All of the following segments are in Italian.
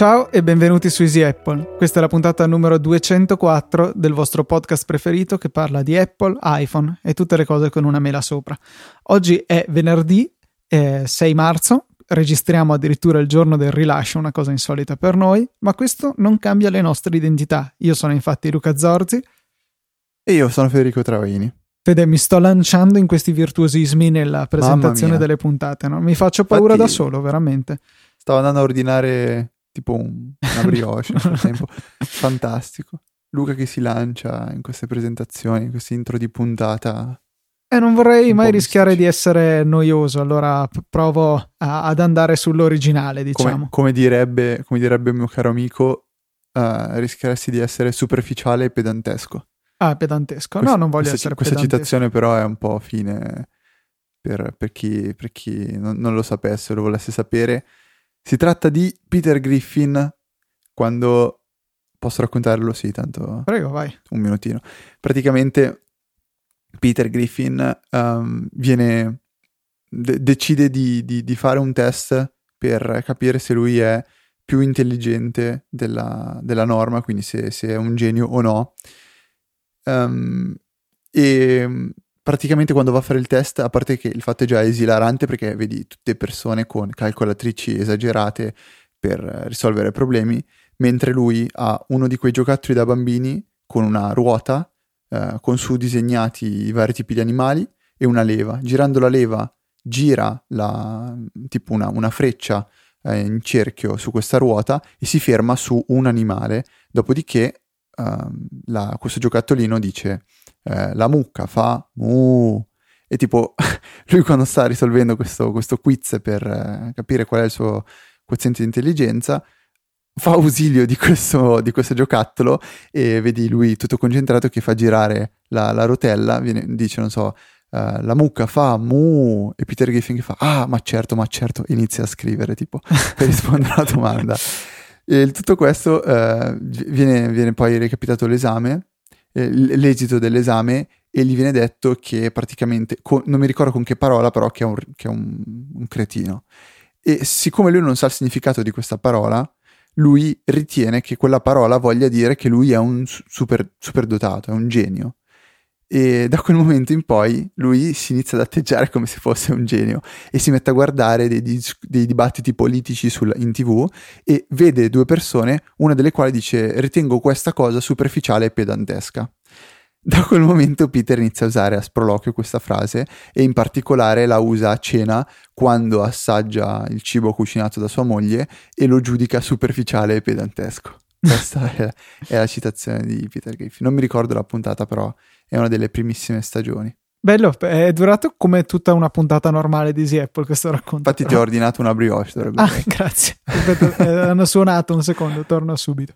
Ciao e benvenuti su Easy Apple. Questa è la puntata numero 204 del vostro podcast preferito che parla di Apple, iPhone e tutte le cose con una mela sopra. Oggi è venerdì eh, 6 marzo, registriamo addirittura il giorno del rilascio, una cosa insolita per noi, ma questo non cambia le nostre identità. Io sono infatti Luca Zorzi. E io sono Federico Travaini. Fede, mi sto lanciando in questi virtuosismi nella presentazione delle puntate, no? Mi faccio paura Infatti, da solo, veramente. Stavo andando a ordinare tipo un, una brioche nel frattempo. Fantastico. Luca che si lancia in queste presentazioni, in questi intro di puntata. E eh, non vorrei mai rischiare di essere noioso, allora provo a, ad andare sull'originale, diciamo. Come, come, direbbe, come direbbe il mio caro amico, uh, rischieresti di essere superficiale e pedantesco. Ah, pedantesco. Questa, no, non voglio questa, essere questa pedantesco. citazione però è un po' fine per, per chi, per chi non, non, lo sapesse o lo volesse sapere. Si tratta di Peter Griffin quando... Posso raccontarlo? Sì, tanto... Prego, vai. Un minutino. Praticamente Peter Griffin um, viene... De- decide di, di, di, fare un test per capire se lui è più intelligente della, della norma, quindi se, se, è un genio o no. Um, e praticamente quando va a fare il test, a parte che il fatto è già esilarante perché vedi tutte persone con calcolatrici esagerate per risolvere problemi, mentre lui ha uno di quei giocattoli da bambini con una ruota, eh, con su disegnati i vari tipi di animali e una leva. Girando la leva gira la, tipo una, una freccia eh, in cerchio su questa ruota e si ferma su un animale, dopodiché eh, la, questo giocattolino dice eh, la mucca fa mu. E tipo, lui quando sta risolvendo questo, questo quiz per eh, capire qual è il suo quoziente di intelligenza, fa ausilio di questo, di questo, giocattolo e vedi lui tutto concentrato che fa girare la, la rotella, viene, dice, non so, uh, la mucca fa mu e Peter Griffin che fa, ah, ma certo, ma certo, inizia a scrivere tipo per rispondere alla domanda. E tutto questo uh, viene, viene poi recapitato l'esame eh, l'esito dell'esame e gli viene detto che praticamente, con, non mi ricordo con che parola, però che è, un, che è un, un cretino. E siccome lui non sa il significato di questa parola, lui ritiene che quella parola voglia dire che lui è un super, super dotato, è un genio e da quel momento in poi lui si inizia ad atteggiare come se fosse un genio e si mette a guardare dei, dei dibattiti politici sul, in tv e vede due persone, una delle quali dice ritengo questa cosa superficiale e pedantesca. Da quel momento Peter inizia a usare a sproloquio questa frase e in particolare la usa a cena quando assaggia il cibo cucinato da sua moglie e lo giudica superficiale e pedantesco. Questa è, è la citazione di Peter Griffin. Non mi ricordo la puntata però è una delle primissime stagioni. Bello, è durato come tutta una puntata normale di Easy Apple questo racconto. Infatti però. ti ho ordinato una brioche. Dovrebbe ah, grazie. Aspetta, eh, hanno suonato un secondo, torno subito.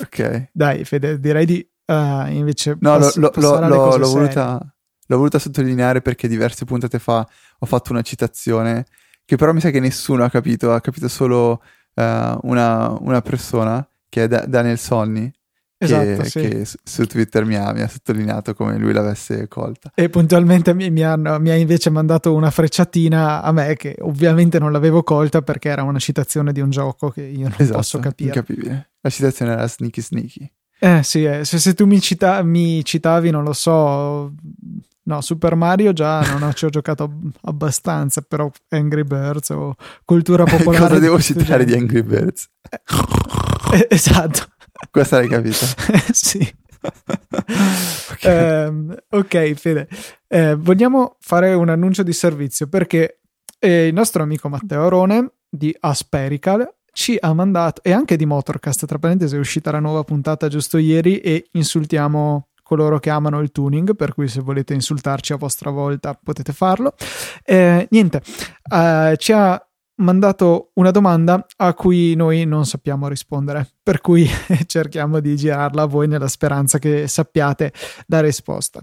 Ok. Dai, Fede, direi di uh, invece No, pass- lo, lo, lo, l'ho, voluta, l'ho voluta sottolineare perché diverse puntate fa ho fatto una citazione che però mi sa che nessuno ha capito, ha capito solo uh, una, una persona che è da- Daniel Sonny Esatto, che, sì. che, su Twitter mi ha, mi ha, sottolineato come lui l'avesse colta. E puntualmente mi, mi, hanno, mi, ha invece mandato una frecciatina a me che ovviamente non l'avevo colta perché era una citazione di un gioco che io non esatto, posso capire. Incapibile. La citazione era Sneaky Sneaky. Eh sì, eh. Se, se, tu mi, cita- mi, citavi, non lo so, no, Super Mario già non ci ho giocato abbastanza, però Angry Birds o cultura popolare. Cosa devo citare di Angry Birds? Eh, esatto. Questa l'hai capita? sì. okay. Um, ok, Fede. Eh, vogliamo fare un annuncio di servizio perché eh, il nostro amico Matteo Arone di Asperical ci ha mandato, e anche di Motorcast, tra parentesi è uscita la nuova puntata giusto ieri e insultiamo coloro che amano il tuning, per cui se volete insultarci a vostra volta potete farlo. Eh, niente, eh, ci ha mandato una domanda a cui noi non sappiamo rispondere, per cui cerchiamo di girarla a voi nella speranza che sappiate la risposta.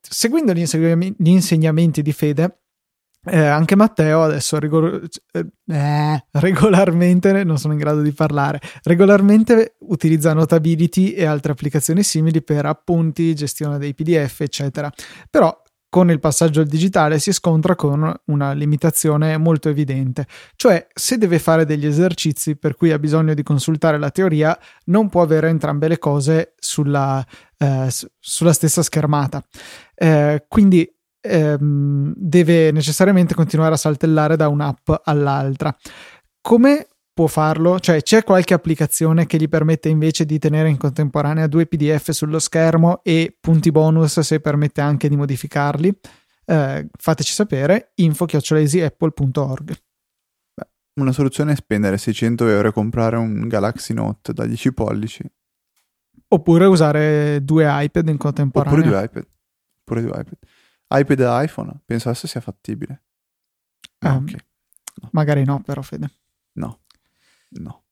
Seguendo gli, inseg- gli insegnamenti di fede, eh, anche Matteo adesso rigor- eh, regolarmente, non sono in grado di parlare, regolarmente utilizza Notability e altre applicazioni simili per appunti, gestione dei PDF, eccetera. Però con il passaggio al digitale si scontra con una limitazione molto evidente, cioè se deve fare degli esercizi per cui ha bisogno di consultare la teoria, non può avere entrambe le cose sulla, eh, sulla stessa schermata. Eh, quindi ehm, deve necessariamente continuare a saltellare da un'app all'altra. Come può farlo? Cioè c'è qualche applicazione che gli permette invece di tenere in contemporanea due PDF sullo schermo e punti bonus se permette anche di modificarli? Eh, fateci sapere info-easyapple.org Una soluzione è spendere 600 euro e comprare un Galaxy Note da 10 pollici. Oppure usare due iPad in contemporanea. Oppure due iPad. Oppure due iPad iPad e iPhone, penso adesso sia fattibile. Ah, um, okay. no. Magari no, però Fede. No, no.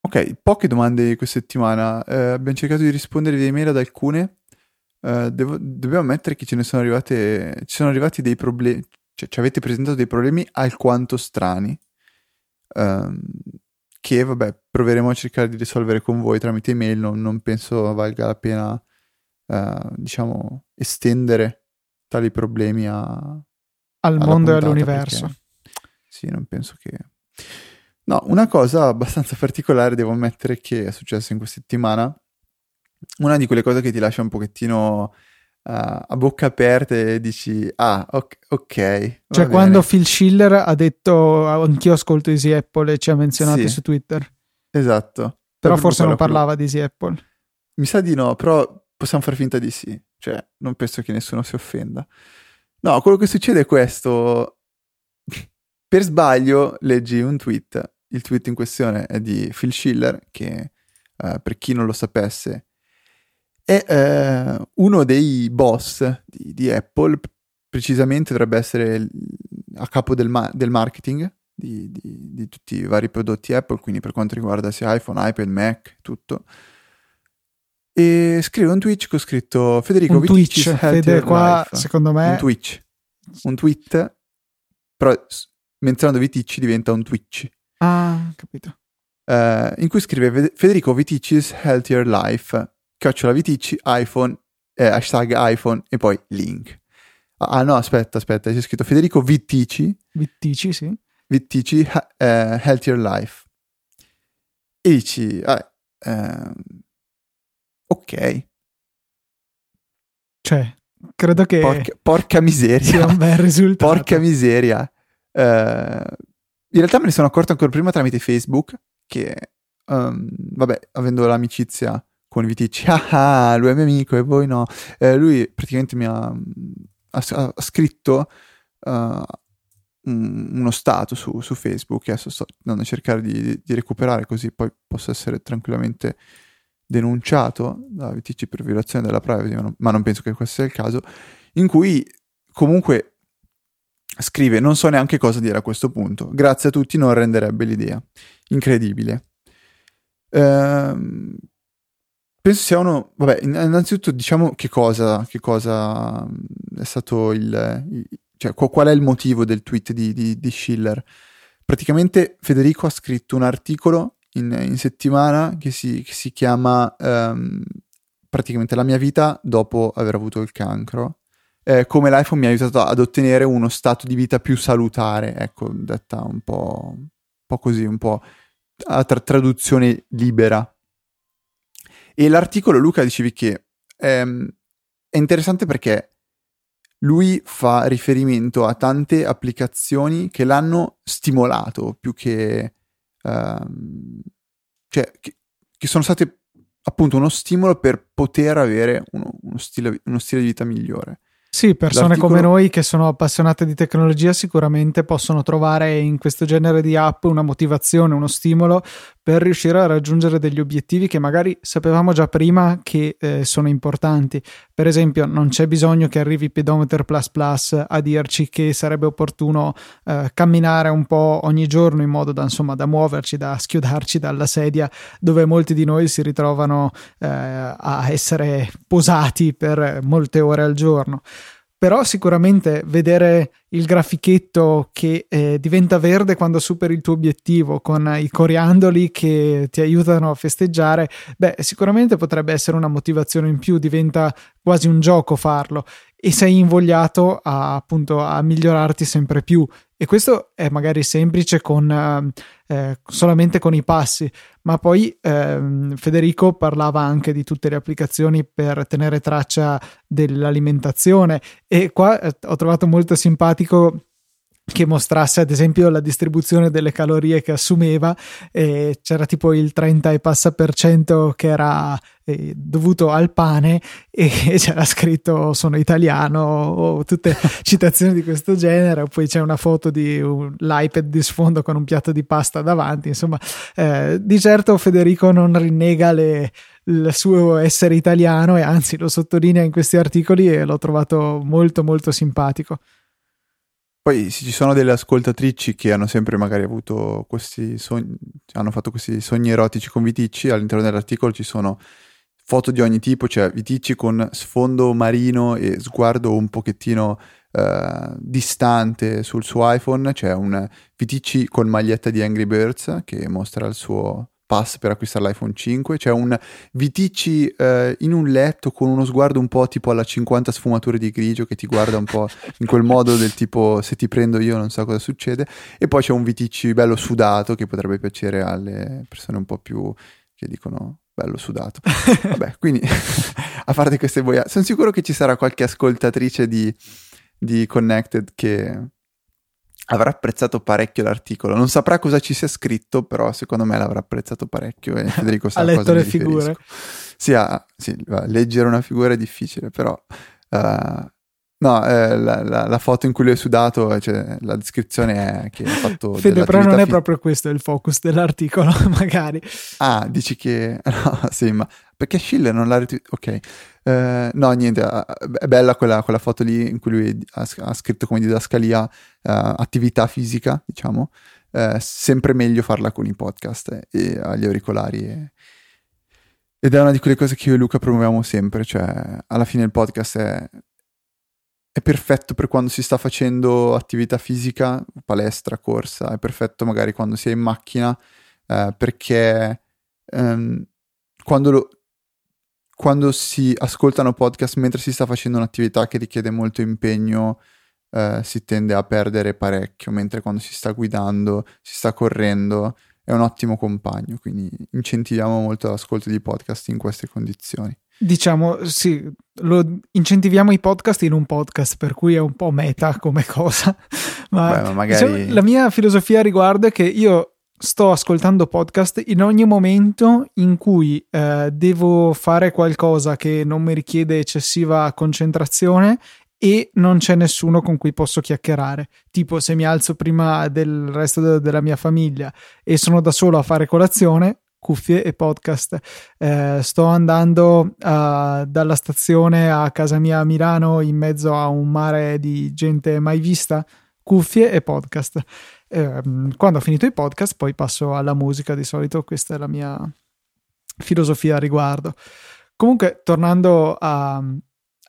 Ok, poche domande questa settimana. Eh, abbiamo cercato di rispondere via email ad alcune. Eh, devo, dobbiamo ammettere che ce ne sono arrivate. Ci sono arrivati dei problemi. Cioè, ci avete presentato dei problemi alquanto strani. Ehm, che vabbè, proveremo a cercare di risolvere con voi tramite email. Non, non penso valga la pena uh, diciamo, estendere tali problemi a, al mondo e all'universo. Perché, sì, non penso che... No, una cosa abbastanza particolare devo ammettere che è successa in questa settimana. Una di quelle cose che ti lascia un pochettino uh, a bocca aperta e dici, ah, ok. okay cioè quando Phil Schiller ha detto, anch'io ascolto Easy Apple e ci ha menzionati sì, su Twitter. Esatto. Però forse non parlava di Easy Apple. Mi sa di no, però possiamo far finta di sì, cioè non penso che nessuno si offenda. No, quello che succede è questo. per sbaglio leggi un tweet, il tweet in questione è di Phil Schiller, che uh, per chi non lo sapesse è uh, uno dei boss di, di, Apple, precisamente dovrebbe essere a capo del, ma- del marketing di, di, di tutti i vari prodotti Apple, quindi per quanto riguarda sia iPhone, iPad, Mac, tutto e scrive un Twitch che ho scritto Federico un Twitch, Fede, qua life. secondo me. Un Twitch. Un tweet però menzionando Viticci diventa un Twitch. Ah capito. Uh, in cui scrive Federico Viticci's Healthier Life. Chiocciola Viticci iPhone eh, hashtag iPhone e poi link. Ah no aspetta aspetta c'è scritto Federico Vittici Vittici sì. Vittici uh, Healthier Life. E dici ah, uh, ok. Cioè, credo che... Porca, porca miseria. Sia un bel risultato. Porca miseria. Uh, in realtà me ne sono accorto ancora prima tramite Facebook che, um, vabbè, avendo l'amicizia con i Viticci, ah, ah, lui è mio amico e voi no. Uh, lui praticamente mi ha, ha, ha scritto uh, uno stato su, su, Facebook. Adesso sto andando a cercare di, di, recuperare così poi posso essere tranquillamente denunciato da VTC per violazione della privacy, ma non, penso che questo sia il caso, in cui comunque scrive non so neanche cosa dire a questo punto, grazie a tutti non renderebbe l'idea. Incredibile. Ehm, penso sia uno, vabbè, innanzitutto diciamo che cosa, che cosa è stato il, il cioè qual è il motivo del tweet di, di, di Schiller. Praticamente Federico ha scritto un articolo in, in settimana che si, che si chiama um, praticamente la mia vita dopo aver avuto il cancro. Eh, come l'iPhone mi ha aiutato ad ottenere uno stato di vita più salutare, ecco, detta un po', un po così, un po' a tra- traduzione libera. E l'articolo, Luca, dicevi che ehm, è interessante perché lui fa riferimento a tante applicazioni che l'hanno stimolato più che Ehm, cioè, che, che, sono state appunto uno stimolo per poter avere uno, uno, stile, uno stile di vita migliore. Sì, persone L'articolo... come noi che sono appassionate di tecnologia sicuramente possono trovare in questo genere di app una motivazione, uno stimolo per riuscire a raggiungere degli obiettivi che magari sapevamo già prima che eh, sono importanti. Per esempio, non c'è bisogno che arrivi Pedometer Plus Plus a dirci che sarebbe opportuno eh, camminare un po' ogni giorno in modo da, insomma, da muoverci, da schiodarci dalla sedia dove molti di noi si ritrovano eh, a essere posati per molte ore al giorno però sicuramente vedere il grafichetto che eh, diventa verde quando superi il tuo obiettivo con i coriandoli che ti aiutano a festeggiare, beh, sicuramente potrebbe essere una motivazione in più, diventa quasi un gioco farlo e sei invogliato a, appunto a migliorarti sempre più. E questo è magari semplice con, eh, eh, solamente con i passi, ma poi eh, Federico parlava anche di tutte le applicazioni per tenere traccia dell'alimentazione. E qua eh, ho trovato molto simpatico che mostrasse ad esempio la distribuzione delle calorie che assumeva eh, c'era tipo il 30 e passa per cento che era eh, dovuto al pane e c'era scritto sono italiano o tutte citazioni di questo genere poi c'è una foto di un, l'iPad di sfondo con un piatto di pasta davanti insomma eh, di certo Federico non rinnega le, il suo essere italiano e anzi lo sottolinea in questi articoli e l'ho trovato molto molto simpatico poi ci sono delle ascoltatrici che hanno sempre magari avuto questi sogni, hanno fatto questi sogni erotici con Viticci, all'interno dell'articolo ci sono foto di ogni tipo, cioè Viticci con sfondo marino e sguardo un pochettino eh, distante sul suo iPhone, c'è un Viticci con maglietta di Angry Birds che mostra il suo pass per acquistare l'iPhone 5, c'è un Viticci eh, in un letto con uno sguardo un po' tipo alla 50 sfumature di grigio che ti guarda un po' in quel modo del tipo se ti prendo io non so cosa succede e poi c'è un Viticci bello sudato che potrebbe piacere alle persone un po' più che dicono bello sudato. Vabbè, quindi a parte queste boiate, sono sicuro che ci sarà qualche ascoltatrice di, di Connected che avrà apprezzato parecchio l'articolo. Non saprà cosa ci sia scritto, però secondo me l'avrà apprezzato parecchio e Federico sa ha letto le figure. Sì, ha, sì, leggere una figura è difficile, però uh, No, eh, la, la, la, foto in cui lui è sudato, cioè, la descrizione è che ha fatto. Fede, però non è fi- proprio questo il focus dell'articolo, magari. Ah, dici che. No, sì, ma perché Schiller non l'ha ritweetato? Ok. Uh, no, niente, è bella quella, quella, foto lì in cui lui ha, ha scritto come didascalia uh, attività fisica, diciamo. sempre meglio farla con i podcast e agli auricolari. E... Ed è una di quelle cose che io e Luca promuoviamo sempre, cioè alla fine il podcast è è perfetto per quando si sta facendo attività fisica, palestra, corsa, è perfetto magari quando si è in macchina, eh, perché ehm, quando, lo, quando, si ascoltano podcast mentre si sta facendo un'attività che richiede molto impegno, eh, si tende a perdere parecchio, mentre quando si sta guidando, si sta correndo, è un ottimo compagno, quindi incentiviamo molto l'ascolto di podcast in queste condizioni. Diciamo, sì, lo incentiviamo i podcast in un podcast, per cui è un po' meta come cosa. Ma, Beh, ma magari... diciamo, la mia filosofia a riguardo è che io sto ascoltando podcast in ogni momento in cui eh, devo fare qualcosa che non mi richiede eccessiva concentrazione e non c'è nessuno con cui posso chiacchierare. Tipo, se mi alzo prima del resto de- della mia famiglia e sono da solo a fare colazione, cuffie e podcast. Eh, sto andando uh, dalla stazione a casa mia a Milano in mezzo a un mare di gente mai vista, cuffie e podcast. Eh, quando ho finito i podcast poi passo alla musica, di solito questa è la mia filosofia a riguardo. Comunque, tornando a,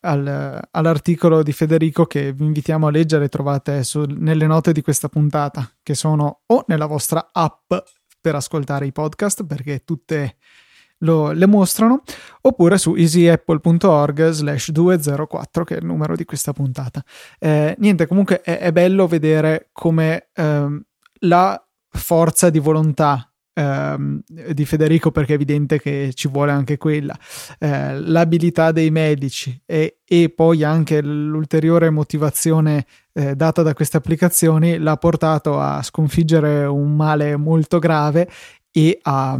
al, all'articolo di Federico che vi invitiamo a leggere, trovate su, nelle note di questa puntata, che sono o nella vostra app per ascoltare i podcast perché tutte lo, le mostrano oppure su easyapple.org slash 204 che è il numero di questa puntata. Eh, niente comunque è, è, bello vedere come ehm, la forza di volontà ehm, di Federico perché è evidente che ci vuole anche quella eh, l'abilità dei medici e, e poi anche l'ulteriore motivazione eh, data da queste applicazioni l'ha portato a sconfiggere un male molto grave e a,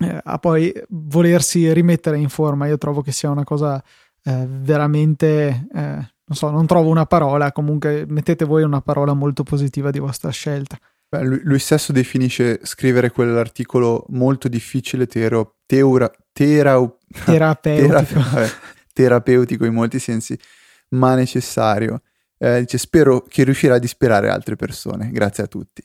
eh, a poi volersi rimettere in forma. Io trovo che sia una cosa eh, veramente, eh, non so, non trovo una parola, comunque mettete voi una parola molto positiva di vostra scelta. Beh, lui, lui, stesso definisce scrivere quell'articolo molto difficile, tero, teura, terau, terapeutico. Tera, terapeutico in molti sensi, ma necessario. Eh, dice, spero che riuscirà ad ispirare altre persone. Grazie a tutti.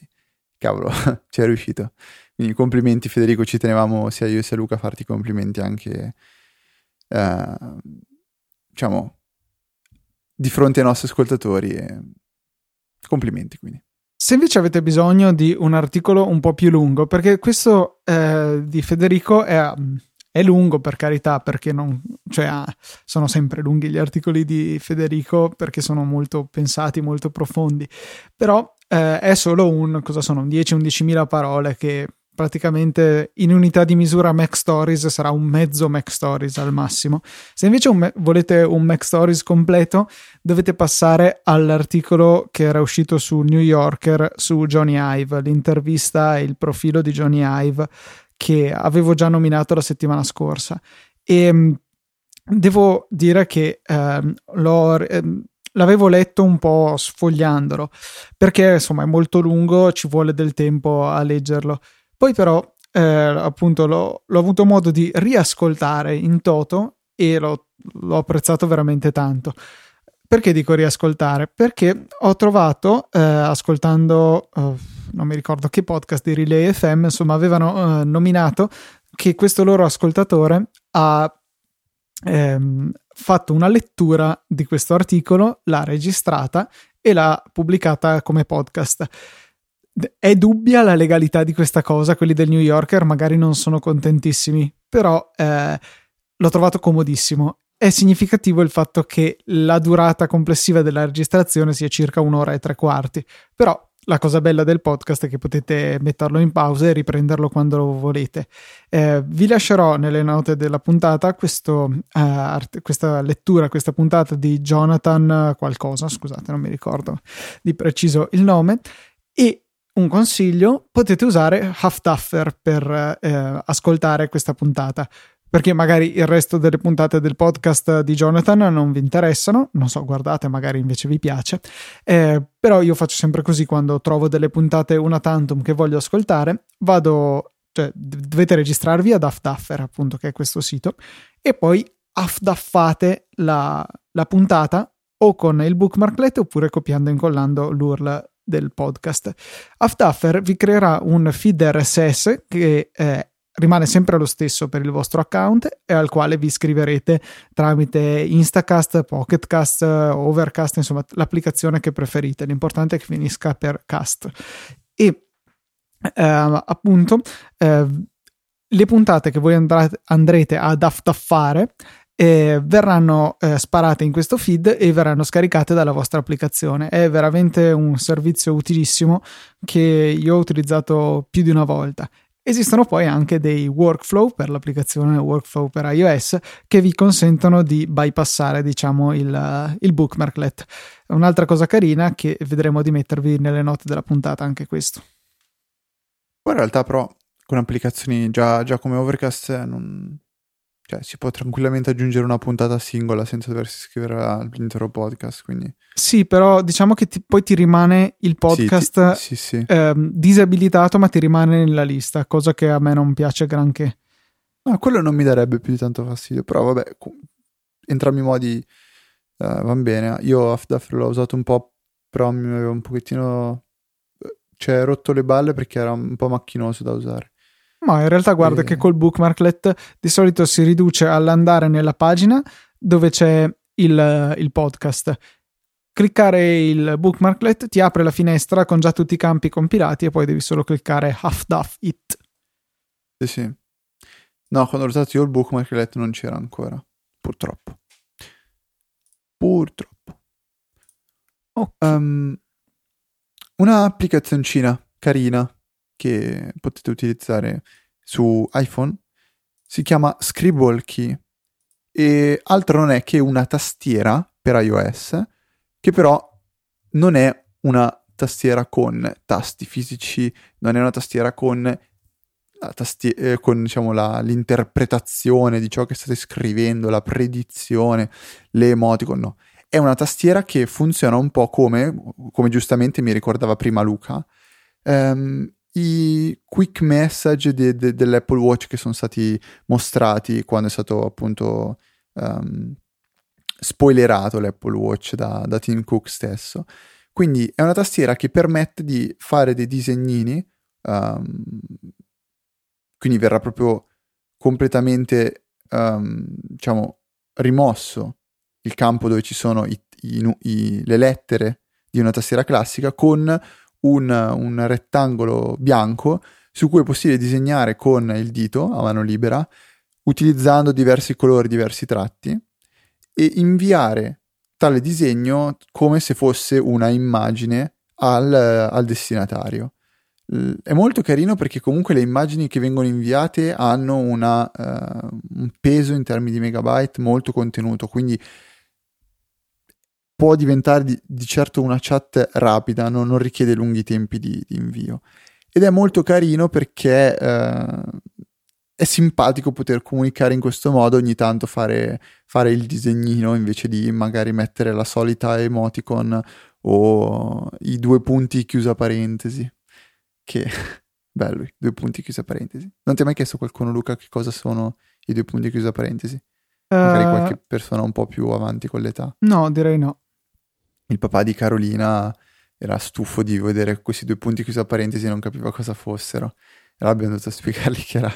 Cavolo, ci è riuscito. Quindi complimenti Federico, ci tenevamo sia io sia Luca a farti complimenti anche, eh, diciamo, di fronte ai nostri ascoltatori. E... Complimenti quindi. Se invece avete bisogno di un articolo un po' più lungo, perché questo eh, di Federico è, è, lungo per carità, perché non, cioè, sono sempre lunghi gli articoli di Federico perché sono molto pensati, molto profondi, però eh, è solo un, cosa sono, 10-11 mila parole che praticamente in unità di misura Mac Stories sarà un mezzo Mac Stories al massimo. Se invece un, volete un Mac Stories completo, dovete passare all'articolo che era uscito su New Yorker su Johnny Ive, l'intervista e il profilo di Johnny Ive che avevo già nominato la settimana scorsa. E mm, devo dire che ehm, l'ho. Ehm, l'avevo letto un po' sfogliandolo perché insomma è molto lungo, ci vuole del tempo a leggerlo. Poi però eh, appunto l'ho, l'ho, avuto modo di riascoltare in toto e l'ho, l'ho apprezzato veramente tanto. Perché dico riascoltare? Perché ho trovato, eh, ascoltando, eh, non mi ricordo che podcast di Relay FM, insomma, avevano eh, nominato che questo loro ascoltatore ha ehm, fatto una lettura di questo articolo, l'ha registrata e l'ha pubblicata come podcast. È dubbia la legalità di questa cosa, quelli del New Yorker magari non sono contentissimi, però eh, l'ho trovato comodissimo. È significativo il fatto che la durata complessiva della registrazione sia circa un'ora e tre quarti, però la cosa bella del podcast è che potete metterlo in pausa e riprenderlo quando lo volete. Eh, vi lascerò nelle note della puntata questo, art- questa lettura, questa puntata di Jonathan qualcosa, scusate non mi ricordo di preciso il nome, e un consiglio, potete usare Half-Duffer per eh, ascoltare questa puntata. Perché magari il resto delle puntate del podcast di Jonathan non vi interessano, non so, guardate, magari invece vi piace. Eh, però io faccio sempre così quando trovo delle puntate una tantum che voglio ascoltare, vado, cioè dovete registrarvi ad Half-Duffer, appunto, che è questo sito, e poi half-duffate la, la puntata o con il bookmarklet oppure copiando e incollando l'URL del podcast. Aftaffer vi creerà un feed RSS che eh, rimane sempre lo stesso per il vostro account e al quale vi iscriverete tramite Instacast, Pocketcast, Overcast, insomma l'applicazione che preferite. L'importante è che finisca per cast. E eh, appunto eh, le puntate che voi andrete, andrete ad aftaffare eh, verranno eh, sparate in questo feed e verranno scaricate dalla vostra applicazione. È veramente un servizio utilissimo che io ho utilizzato più di una volta. Esistono poi anche dei workflow per l'applicazione workflow per iOS che vi consentono di bypassare diciamo il, il bookmarklet. Un'altra cosa carina che vedremo di mettervi nelle note della puntata anche questo. Poi in realtà però con applicazioni già, già come Overcast non, cioè, si può tranquillamente aggiungere una puntata singola senza doversi scrivere all'intero podcast. Quindi... Sì, però diciamo che ti, poi ti rimane il podcast sì, ti, sì, sì. Ehm, disabilitato, ma ti rimane nella lista, cosa che a me non piace granché. No, quello non mi darebbe più di tanto fastidio, però vabbè, entrambi i modi uh, vanno bene. Io Afdaf l'ho usato un po', però mi aveva un pochettino... Eh, cioè, rotto le balle perché era un po' macchinoso da usare. Ma in realtà guarda che col bookmarklet di solito si riduce all'andare nella pagina dove c'è il, il podcast. Cliccare il bookmarklet ti apre la finestra con già tutti i campi compilati e poi devi solo cliccare half duff it. Sì, sì. No, quando ho usato io il bookmarklet non c'era ancora, purtroppo. Purtroppo. Okay. Um, una applicazioncina carina che potete utilizzare su iPhone si chiama Scribble Key e altro non è che una tastiera per iOS che però non è una tastiera con tasti fisici, non è una tastiera con, tasti- eh, con diciamo, la, l'interpretazione di ciò che state scrivendo, la predizione, le emoticon, no. È una tastiera che funziona un po' come, come giustamente mi ricordava prima Luca, ehm, i quick message de, de, dell'Apple Watch che sono stati mostrati quando è stato appunto um, spoilerato l'Apple Watch da, da, Tim Cook stesso. Quindi è una tastiera che permette di fare dei disegnini, um, quindi verrà proprio completamente, um, diciamo, rimosso il campo dove ci sono i, i, i, le lettere di una tastiera classica con un, un rettangolo bianco su cui è possibile disegnare con il dito a mano libera utilizzando diversi colori, diversi tratti e inviare tale disegno come se fosse una immagine al, al destinatario. È molto carino perché comunque le immagini che vengono inviate hanno una, uh, un peso in termini di megabyte molto contenuto, quindi può diventare di, di certo una chat rapida, no? non richiede lunghi tempi di, di, invio. Ed è molto carino perché uh, è simpatico poter comunicare in questo modo, ogni tanto fare, fare, il disegnino invece di magari mettere la solita emoticon o i due punti chiusa parentesi. Che bello, due punti chiusa parentesi. Non ti ha mai chiesto qualcuno, Luca, che cosa sono i due punti chiusa parentesi? Magari uh, qualche persona un po' più avanti con l'età. No, direi no. Il papà di Carolina era stufo di vedere questi due punti chiusa parentesi e non capiva cosa fossero. Allora abbiamo dovuto spiegargli che era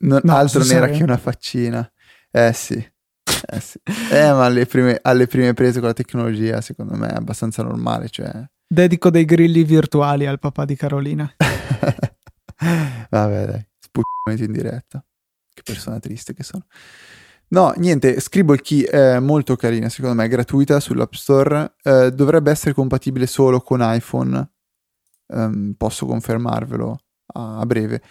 non, no, altro non era che una faccina. Eh sì. Eh, sì. eh ma alle prime, alle prime, prese con la tecnologia, secondo me, è abbastanza normale. Cioè... Dedico dei grilli virtuali al papà di Carolina. Vabbè, dai, spuccamenti in diretta. Che persona triste che sono. No, niente, Scribble Key è molto carina, secondo me, è gratuita sull'App Store. Eh, dovrebbe essere compatibile solo con iPhone. Um, posso confermarvelo a, a breve.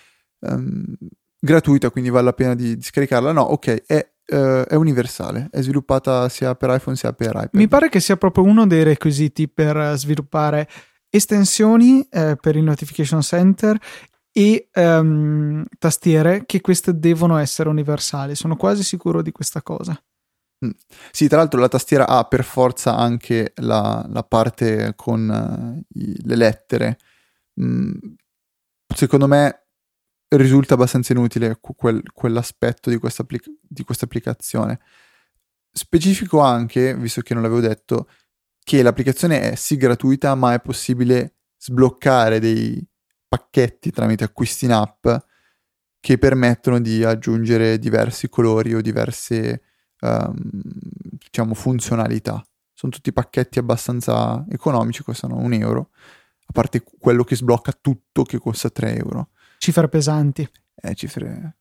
Um, gratuita, quindi vale la pena di, di scaricarla. No, ok, è, uh, è, universale, è sviluppata sia per iPhone sia per iPad. Mi pare che sia proprio uno dei requisiti per sviluppare estensioni eh, per il Notification Center e um, tastiere che queste devono essere universali. Sono quasi sicuro di questa cosa. Mm. Sì, tra l'altro la tastiera ha per forza anche la, la parte con uh, i, le lettere. Mm, secondo me risulta abbastanza inutile quel, quell'aspetto di questa, applic- di questa applicazione. Specifico anche, visto che non l'avevo detto, che l'applicazione è sì gratuita, ma è possibile sbloccare dei pacchetti tramite acquisti in app che permettono di aggiungere diversi colori o diverse um, diciamo funzionalità. Sono tutti pacchetti abbastanza economici, costano un euro, a parte quello che sblocca tutto che costa 3 euro. Cifre pesanti. Eh, cifre...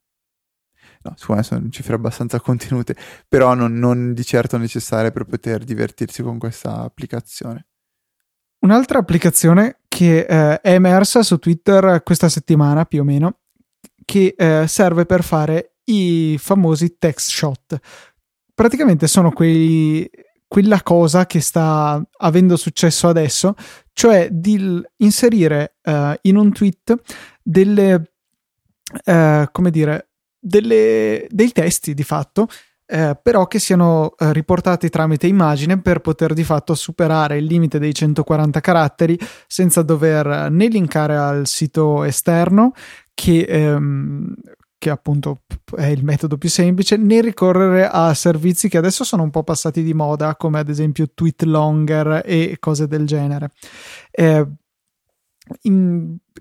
No, me sono cifre abbastanza contenute, però non, non di certo necessarie per poter divertirsi con questa applicazione. Un'altra applicazione che eh, è emersa su Twitter questa settimana più o meno, che eh, serve per fare i famosi text shot. Praticamente sono quei, quella cosa che sta avendo successo adesso, cioè di inserire uh, in un tweet delle, uh, come dire, delle, dei testi di fatto, uh, però che siano riportati tramite immagine per poter di fatto superare il limite dei 140 caratteri senza dover né linkare al sito esterno che um, che appunto è il metodo più semplice, né ricorrere a servizi che adesso sono un po' passati di moda, come ad esempio Tweet Longer e cose del genere. Eh,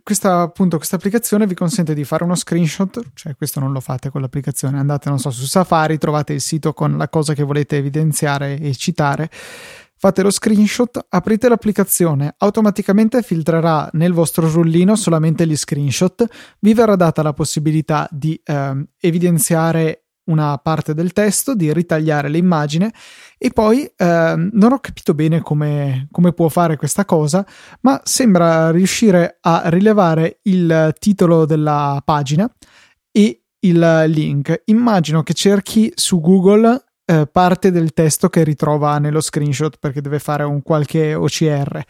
questa, appunto, questa applicazione vi consente di fare uno screenshot, cioè questo non lo fate con l'applicazione, andate, non so, su Safari, trovate il sito con la cosa che volete evidenziare e citare Fate lo screenshot, aprite l'applicazione, automaticamente filtrerà nel vostro rullino solamente gli screenshot, vi verrà data la possibilità di eh, evidenziare una parte del testo, di ritagliare l'immagine e poi eh, non ho capito bene come, come, può fare questa cosa, ma sembra riuscire a rilevare il titolo della pagina e il link. Immagino che cerchi su Google eh, parte del testo che ritrova nello screenshot perché deve fare un qualche OCR.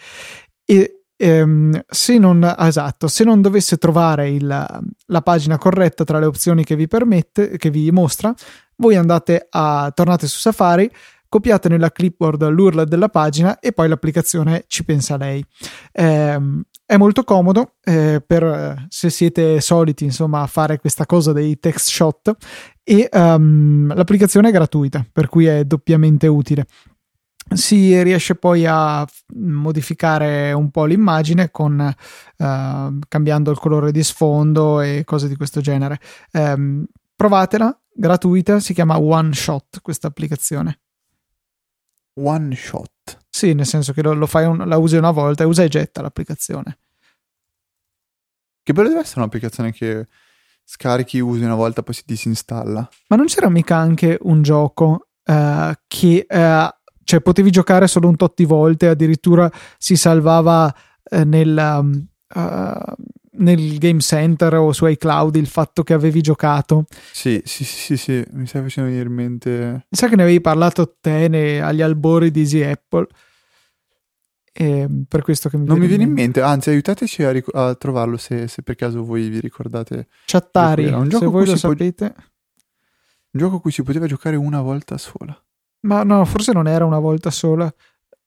E ehm, se non esatto, se non dovesse trovare il, la pagina corretta tra le opzioni che vi permette, che vi mostra, voi andate a tornate su Safari copiate nella clipboard l'URL della pagina e poi l'applicazione ci pensa lei. Eh, è molto comodo eh, per se siete soliti insomma a fare questa cosa dei text shot e um, l'applicazione è gratuita per cui è doppiamente utile si riesce poi a modificare un po' l'immagine con uh, cambiando il colore di sfondo e cose di questo genere um, provatela gratuita si chiama One Shot questa applicazione one shot. Sì, nel senso che lo, lo fai un, la usi una volta e usa e getta l'applicazione. Che bello deve essere un'applicazione che scarichi, usi una volta, poi si disinstalla. Ma non c'era mica anche un gioco uh, che uh, cioè potevi giocare solo un tot di volte, addirittura si salvava uh, nel, um, nel Game Center o su iCloud il fatto che avevi giocato. Sì, sì, sì, sì, mi stai facendo venire in mente. Mi sa che ne avevi parlato te ne, agli albori di Easy Apple. E per questo che mi non mi viene in mente, anzi, aiutateci a, ric- a trovarlo se, se, per caso voi vi ricordate. Chattari, se voi lo sapete. Po- un gioco a cui si poteva giocare una volta sola. Ma no, forse non era una volta sola.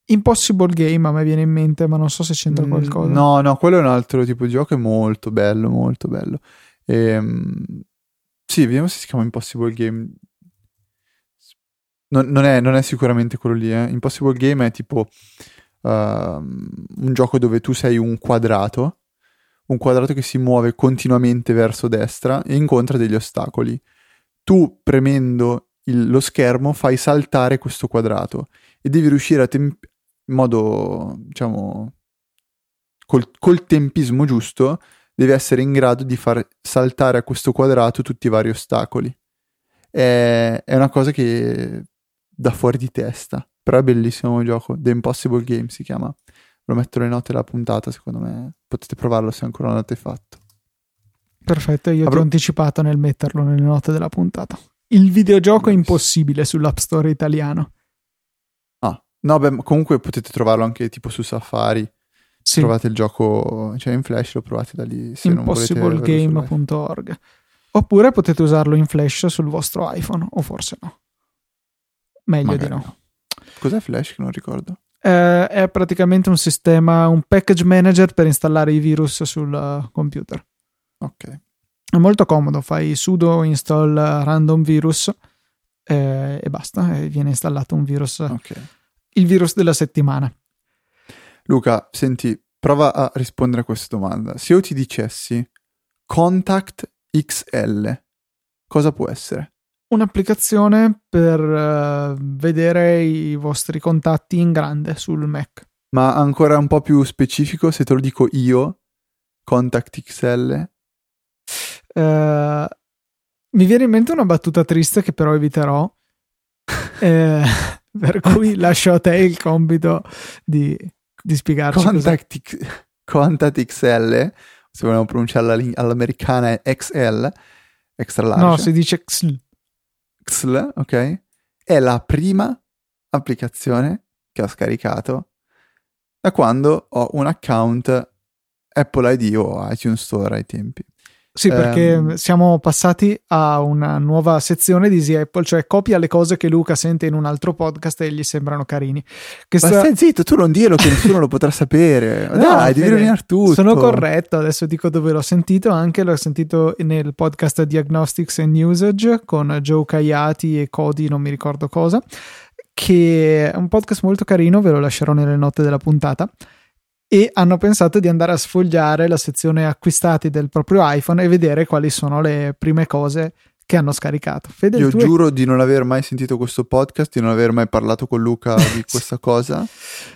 Impossible Game a me viene in mente, ma non so se c'entra mm, qualcosa. No, no, quello è un altro tipo di gioco, è molto bello, molto bello. Ehm, sì, vediamo se si chiama Impossible Game. Non, non, è, non è, sicuramente quello lì. Eh. Impossible Game è tipo uh, un gioco dove tu sei un quadrato, un quadrato che si muove continuamente verso destra e incontra degli ostacoli. Tu premendo il, lo schermo fai saltare questo quadrato e devi riuscire a temp- in modo, diciamo, col, col tempismo giusto, devi essere in grado di far saltare a questo quadrato tutti i vari ostacoli. È, è una cosa che dà fuori di testa, però è bellissimo il gioco. The Impossible Game si chiama. Lo metto nelle note della puntata, secondo me potete provarlo se ancora non l'avete fatto. Perfetto, io Avrò... ti ho anticipato nel metterlo nelle note della puntata. Il videogioco è impossibile sull'App Store italiano. No, beh, comunque potete trovarlo anche tipo su Safari. Sì. Trovate il gioco, cioè in Flash lo provate da lì. Impossiblegame.org. Oppure potete usarlo in Flash sul vostro iPhone, o forse no. Meglio Magari di no. no. Cos'è Flash che non ricordo? Eh, è praticamente un sistema, un package manager per installare i virus sul uh, computer. Ok. È molto comodo, fai sudo install random virus eh, e basta, e viene installato un virus. Ok il virus della settimana. Luca, senti, prova a rispondere a questa domanda. Se io ti dicessi Contact XL, cosa può essere? Un'applicazione per uh, vedere i vostri contatti in grande sul Mac. Ma ancora un po' più specifico, se te lo dico io, Contact XL? Uh, mi viene in mente una battuta triste che però eviterò. eh, per cui lascio a te il compito di, di spiegarci Contact, X, Contact XL, se vogliamo pronunciarla all'americana è XL, extra large. No, si dice XL. XL, ok? È la prima applicazione che ho scaricato da quando ho un account Apple ID o iTunes Store ai tempi. Sì, perché um, siamo passati a una nuova sezione di Easy Apple, cioè copia le cose che Luca sente in un altro podcast e gli sembrano carini. Questa... Ma stai zitto, tu non dirlo che nessuno lo potrà sapere. no, Dai, devi rovinare tutto. Sono corretto, adesso dico dove l'ho sentito, anche l'ho sentito nel podcast Diagnostics and Usage con Joe Caiati e Cody, non mi ricordo cosa, che è un podcast molto carino, ve lo lascerò nelle note della puntata e hanno pensato di andare a sfogliare la sezione acquistati del proprio iPhone e vedere quali sono le prime cose che hanno scaricato. Fede, Io giuro è... di non aver mai sentito questo podcast, di non aver mai parlato con Luca di questa cosa,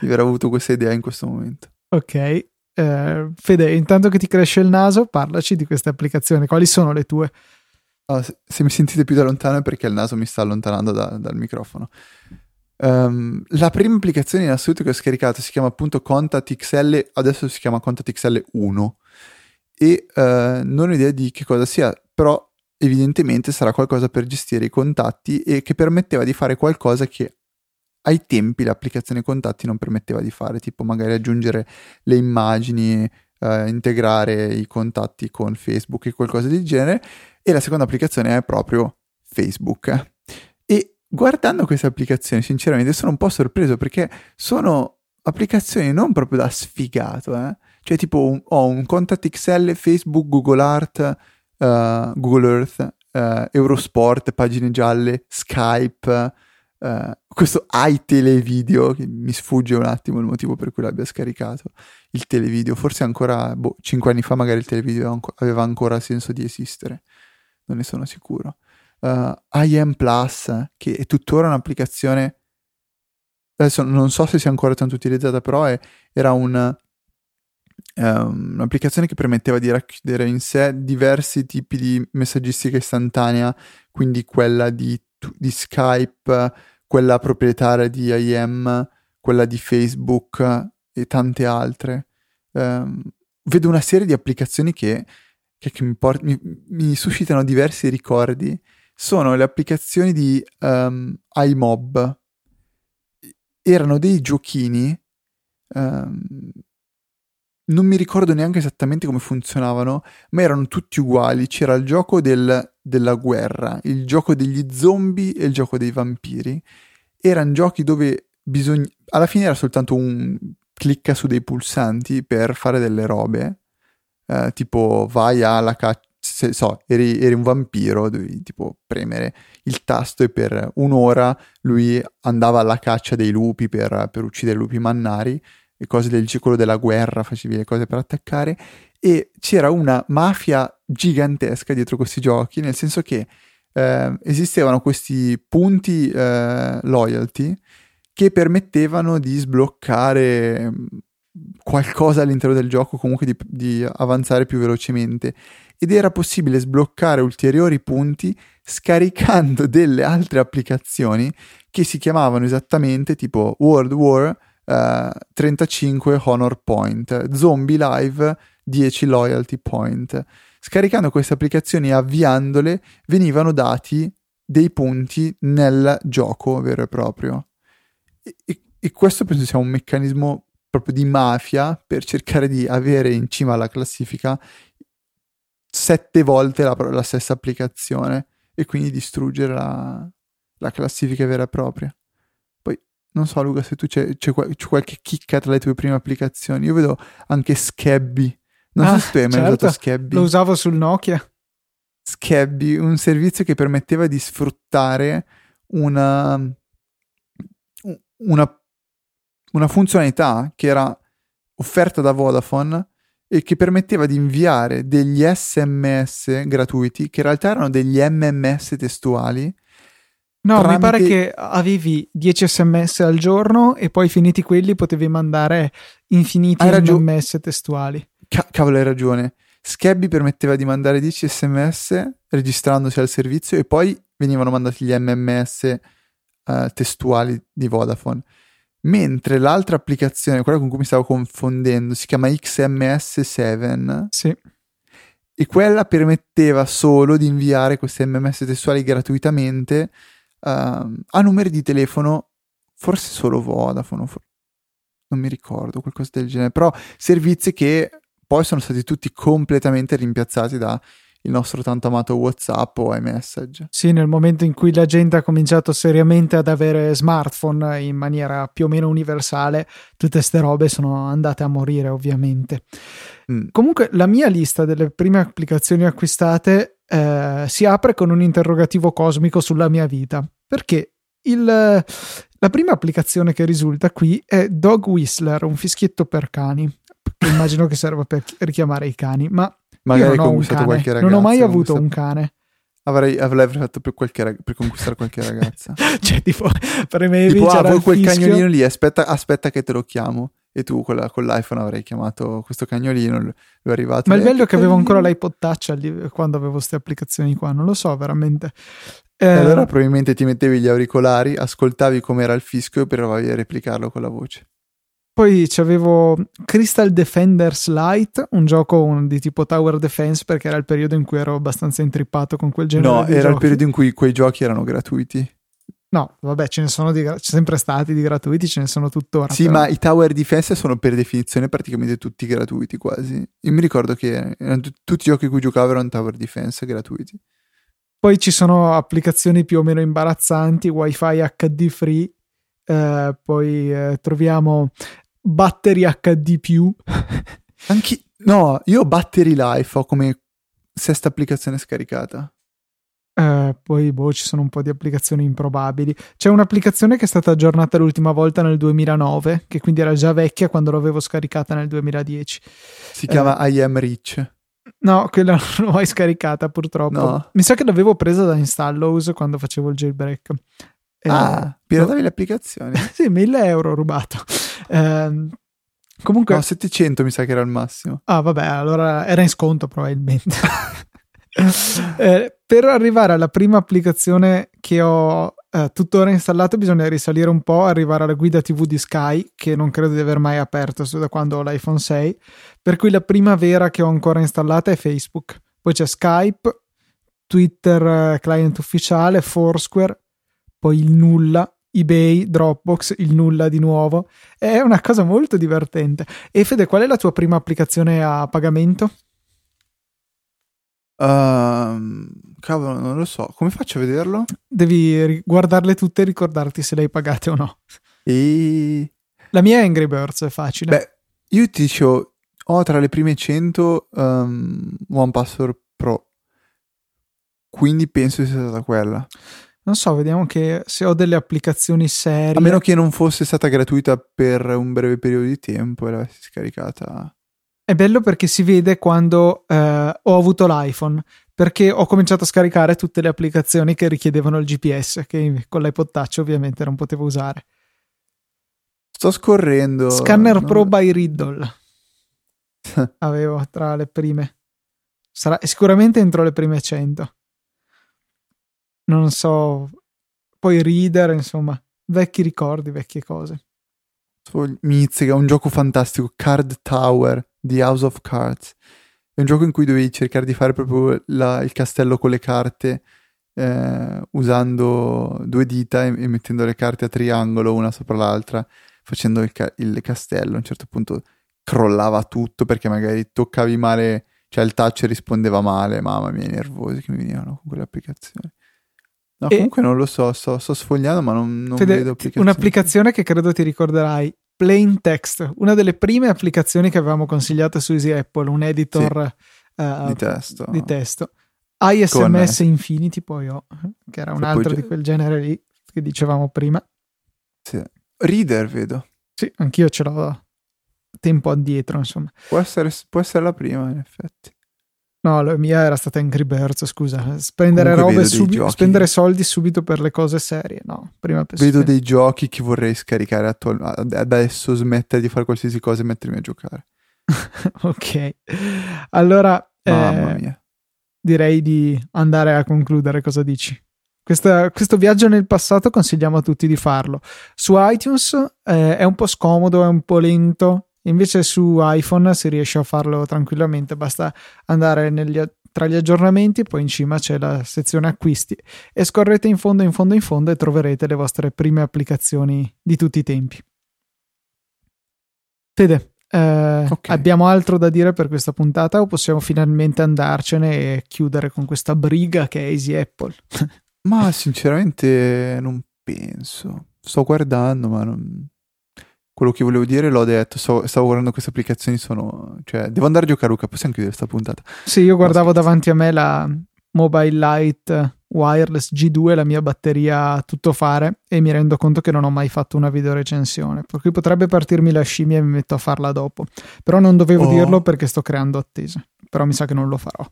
di aver avuto questa idea in questo momento. Ok. Eh, Fede, intanto che ti cresce il naso, parlaci di queste applicazioni. Quali sono le tue? Oh, se, se, mi sentite più da lontano è perché il naso mi sta allontanando da, dal microfono. Um, la prima applicazione in assoluto che ho scaricato si chiama appunto Contact XL, adesso si chiama Contact XL 1 e uh, non ho idea di che cosa sia, però evidentemente sarà qualcosa per gestire i contatti e che permetteva di fare qualcosa che ai tempi l'applicazione contatti non permetteva di fare, tipo magari aggiungere le immagini, uh, integrare i contatti con Facebook e qualcosa del genere. E la seconda applicazione è proprio Facebook guardando queste applicazioni, sinceramente, sono un po' sorpreso perché sono applicazioni non proprio da sfigato, eh? Cioè, tipo, un, ho un Contact XL, Facebook, Google Art, uh, Google Earth, uh, Eurosport, pagine gialle, Skype, uh, questo iTelevideo, che mi sfugge un attimo il motivo per cui l'abbia scaricato, il televideo, forse ancora, boh, 5 anni fa magari il televideo aveva ancora senso di esistere, non ne sono sicuro uh, IM Plus, che è tuttora un'applicazione adesso non so se sia ancora tanto utilizzata, però è, era un, um, un'applicazione che permetteva di racchiudere in sé diversi tipi di messaggistica istantanea, quindi quella di, di Skype, quella proprietaria di IM, quella di Facebook e tante altre. Um, vedo una serie di applicazioni che, che, che mi, port- mi, mi, suscitano diversi ricordi. Sono le applicazioni di um, iMob. Erano dei giochini. Um, non mi ricordo neanche esattamente come funzionavano, ma erano tutti uguali. C'era il gioco del, della guerra, il gioco degli zombie e il gioco dei vampiri. Erano giochi dove bisogna... Alla fine era soltanto un clicca su dei pulsanti per fare delle robe, eh, tipo vai alla caccia, se, so, eri, eri, un vampiro, dovevi tipo premere il tasto e per un'ora lui andava alla caccia dei lupi per, per uccidere lupi mannari e cose del ciclo della guerra, facevi le cose per attaccare e c'era una mafia gigantesca dietro questi giochi, nel senso che eh, esistevano questi punti eh, loyalty che permettevano di sbloccare mm, qualcosa all'interno del gioco, comunque di, di, avanzare più velocemente. Ed era possibile sbloccare ulteriori punti scaricando delle altre applicazioni che si chiamavano esattamente tipo World War uh, 35 Honor Point, Zombie Live 10 Loyalty Point. Scaricando queste applicazioni e avviandole venivano dati dei punti nel gioco vero e proprio. E, e questo penso sia un meccanismo proprio di mafia per cercare di avere in cima alla classifica sette volte la, la stessa applicazione e quindi distruggere la, la, classifica vera e propria. Poi non so, Luca, se tu c'è, c'è, c'è, qualche chicca tra le tue prime applicazioni. Io vedo anche Scabby. Non ah, so se tu hai mai certo. usato Scabby. Lo usavo sul Nokia. Scabby, un servizio che permetteva di sfruttare una una, una funzionalità che era offerta da Vodafone e che permetteva di inviare degli sms gratuiti che in realtà erano degli mms testuali. No, tramite... mi pare che avevi 10 sms al giorno e poi finiti quelli potevi mandare infiniti ragio... mms testuali. Ca- cavolo, hai ragione. Scabby permetteva di mandare 10 sms registrandosi al servizio e poi venivano mandati gli mms uh, testuali di Vodafone. Mentre l'altra applicazione, quella con cui mi stavo confondendo, si chiama XMS7. Sì. E quella permetteva solo di inviare questi MMS testuali gratuitamente uh, a numeri di telefono, forse solo Vodafone, for- non mi ricordo, qualcosa del genere, però servizi che poi sono stati tutti completamente rimpiazzati da il nostro tanto amato WhatsApp o iMessage. Sì, nel momento in cui la gente ha cominciato seriamente ad avere smartphone in maniera più o meno universale, tutte queste robe sono andate a morire, ovviamente. Mm. Comunque, la mia lista delle prime applicazioni acquistate eh, si apre con un interrogativo cosmico sulla mia vita, perché il, la prima applicazione che risulta qui è Dog Whistler, un fischietto per cani, immagino che serva per richiamare i cani, ma Magari conquistato qualche ragazza. Non ho mai avuto un cane. Avrei, avrei fatto per, qualche, per, conquistare qualche ragazza. cioè, tipo, premevi tipo, ah, quel fischio. cagnolino lì, aspetta, aspetta che te lo chiamo. E tu con, la, con l'iPhone avrei chiamato questo cagnolino, è arrivato. Ma il bello è che avevo ancora l'iPod Touch quando avevo queste applicazioni qua, non lo so veramente. Eh, allora probabilmente ti mettevi gli auricolari, ascoltavi com'era il fischio e provavi a replicarlo con la voce. Poi c'avevo Crystal Defenders Light, un gioco di tipo Tower Defense perché era il periodo in cui ero abbastanza intrippato con quel genere no, era giochi. il periodo in cui quei giochi erano gratuiti. No, vabbè, ce ne sono di, sempre stati di gratuiti, ce ne sono tuttora. Sì, però. ma i Tower Defense sono per definizione praticamente tutti gratuiti quasi. Io mi ricordo che t- tutti i giochi in cui giocavo erano Tower Defense gratuiti. Poi ci sono applicazioni più o meno imbarazzanti, WiFi HD free, eh, poi eh, troviamo Battery HD. Anche no, io Battery Life ho come sesta applicazione scaricata. Eh, poi boh, ci sono un po' di applicazioni improbabili. C'è un'applicazione che è stata aggiornata l'ultima volta nel 2009, che quindi era già vecchia quando l'avevo scaricata nel 2010. Si chiama eh, I Am Rich. No, quella non l'ho mai scaricata purtroppo. No. Mi sa che l'avevo presa da Installows quando facevo il jailbreak. Eh, ah, piratavi le applicazioni? sì, 1000 euro rubato. Eh, comunque... No, 700 mi sa che era il massimo. Ah, vabbè, allora era in sconto probabilmente. eh, per arrivare alla prima applicazione che ho eh, tuttora installato bisogna risalire un po', arrivare alla guida TV di Sky, che non credo di aver mai aperto da quando ho l'iPhone 6, per cui la prima vera che ho ancora installata è Facebook. Poi c'è Skype, Twitter eh, client ufficiale, Foursquare, poi il nulla, eBay, Dropbox, il nulla di nuovo. È una cosa molto divertente. E Fede, qual è la tua prima applicazione a pagamento? Uh, cavolo, non lo so. Come faccio a vederlo? Devi guardarle tutte e ricordarti se le hai pagate o no. E... La mia è Angry Birds, è facile. Beh, io ti dicevo, ho tra le prime 100 um, One Password Pro. Quindi penso sia stata quella. Non so, vediamo che se ho delle applicazioni serie. A meno che non fosse stata gratuita per un breve periodo di tempo e l'avessi scaricata. È bello perché si vede quando eh, ho avuto l'iPhone, perché ho cominciato a scaricare tutte le applicazioni che richiedevano il GPS, che con l'iPod Touch ovviamente non potevo usare. Sto scorrendo. Scanner no? Pro by Riddle. Avevo tra le prime. Sarà sicuramente entro le prime 100. Non so. Poi Reader, insomma, vecchi ricordi, vecchie cose. Mizzica, un gioco fantastico, Card Tower di House of Cards. È un gioco in cui dovevi cercare di fare proprio la, il castello con le carte eh, usando due dita e, e, mettendo le carte a triangolo una sopra l'altra, facendo il, ca- il castello. A un certo punto crollava tutto perché magari toccavi male, cioè il touch rispondeva male. Mamma mia, i nervosi che mi venivano con quelle applicazioni. No, e comunque non lo so, sto, sto sfogliando, ma non, non Fede, vedo applicazioni. Un'applicazione che credo ti ricorderai, Plain Text, una delle prime applicazioni che avevamo consigliato su Easy Apple, un editor sì, uh, di testo. Di testo. ISMS Con... Infinity poi ho, che era un sì, altro di quel genere lì che dicevamo prima. Sì. Reader vedo. Sì, anch'io ce l'ho tempo addietro, insomma. Può essere, può essere la prima, in effetti. No, la mia era stata Angry Birds, scusa. Spendere, robe subi- spendere soldi subito per le cose serie, no. Prima per Vedo dei giochi che vorrei scaricare attual- adesso, smettere di fare qualsiasi cosa e mettermi a giocare. ok. Allora, eh, direi di andare a concludere. Cosa dici? Questa, questo viaggio nel passato consigliamo a tutti di farlo. Su iTunes eh, è un po' scomodo, è un po' lento, Invece su iPhone si riesce a farlo tranquillamente, basta andare negli, tra gli aggiornamenti, poi in cima c'è la sezione acquisti e scorrete in fondo, in fondo, in fondo e troverete le vostre prime applicazioni di tutti i tempi. Fede, eh, okay. abbiamo altro da dire per questa puntata o possiamo finalmente andarcene e chiudere con questa briga che è Easy Apple? ma sinceramente non penso. Sto guardando, ma non, quello che volevo dire l'ho detto, so, stavo guardando queste applicazioni, sono... Cioè, devo andare a giocare Luca, possiamo chiudere questa puntata? Sì, io guardavo davanti a me la Mobile Light Wireless G2, la mia batteria a tutto fare e mi rendo conto che non ho mai fatto una videorecensione, per cui potrebbe partirmi la scimmia e mi metto a farla dopo. Però non dovevo oh. dirlo perché sto creando attese, però mi sa che non lo farò.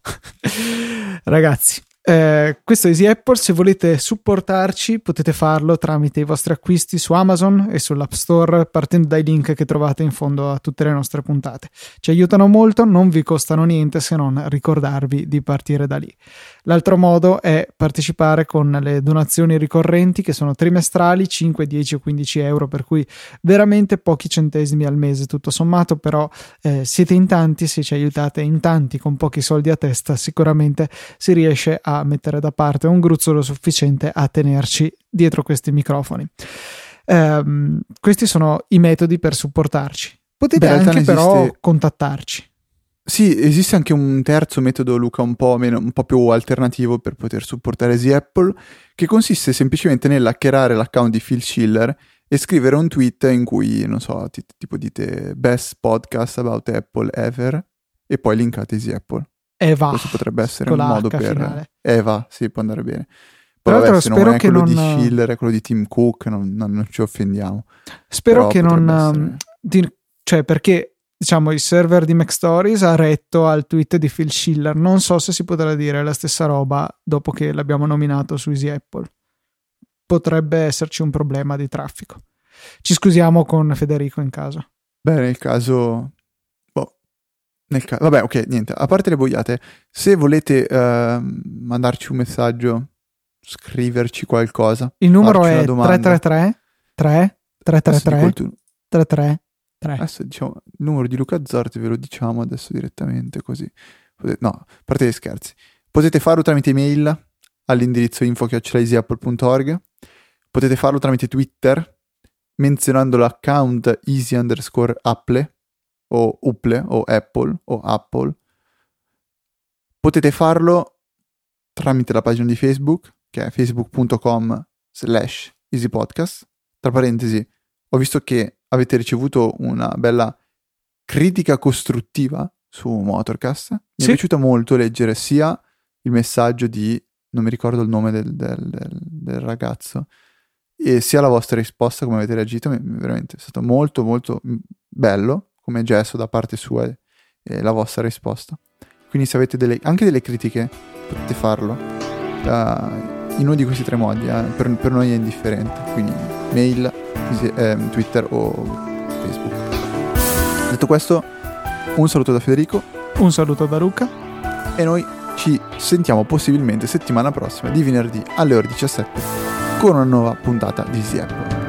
Ragazzi, eh, questo è Easy Apple, se volete supportarci potete farlo tramite i vostri acquisti su Amazon e sull'App Store partendo dai link che trovate in fondo a tutte le nostre puntate. Ci aiutano molto, non vi costano niente se non ricordarvi di partire da lì. L'altro modo è partecipare con le donazioni ricorrenti che sono trimestrali, 5, 10 o 15 euro, per cui veramente pochi centesimi al mese tutto sommato, però eh, siete in tanti, se ci aiutate in tanti con pochi soldi a testa sicuramente si riesce a mettere da parte un gruzzolo sufficiente a tenerci dietro questi microfoni. Um, questi sono i metodi per supportarci. Potete Beh, anche però esiste... contattarci. Sì, esiste anche un terzo metodo, Luca, un po', meno, un po' più alternativo per poter supportare Easy Apple, che consiste semplicemente nell'hackerare l'account di Phil Schiller e scrivere un tweet in cui, non so, t- tipo dite best podcast about Apple ever e poi linkate Easy Apple. Eva. Questo potrebbe essere un modo H per... Finale. Eva, sì, può andare bene. Poi vabbè, se non è quello non... di Schiller, è quello di Tim Cook, non, non, non ci offendiamo. Spero Però che non... Um, di... Cioè, perché diciamo, il server di MacStories ha retto al tweet di Phil Schiller. Non so se si potrà dire la stessa roba dopo che l'abbiamo nominato su Easy Apple. potrebbe esserci un problema di traffico. Ci scusiamo con Federico in caso. Beh, nel caso... Boh, nel ca- Vabbè, ok, niente. A parte le boiate, se volete uh, mandarci un messaggio, scriverci qualcosa... Il numero è 333 3 333 33 3. Adesso diciamo il numero di Luca Zorti, ve lo diciamo adesso direttamente così. No, a parte gli scherzi. Potete farlo tramite email all'indirizzo info.easyapple.org. Potete farlo tramite Twitter menzionando l'account easy underscore apple o Upple o Apple o Apple. Potete farlo tramite la pagina di Facebook che è facebook.com slash easypodcast. Tra parentesi, ho visto che avete ricevuto una bella critica costruttiva su Motorcast. Mi sì. è piaciuto molto leggere sia il messaggio di, non mi ricordo il nome del, del, del, del ragazzo, e sia la vostra risposta, come avete reagito, veramente è stato molto molto bello come gesto da parte sua e, la vostra risposta. Quindi se avete delle, anche delle critiche potete farlo uh, in uno di questi tre modi, uh, per, per, noi è indifferente, quindi mail, eh, Twitter o Facebook. Detto questo, un saluto da Federico, un saluto da Luca e noi ci sentiamo possibilmente settimana prossima di venerdì alle ore 17 con una nuova puntata di Easy Apple.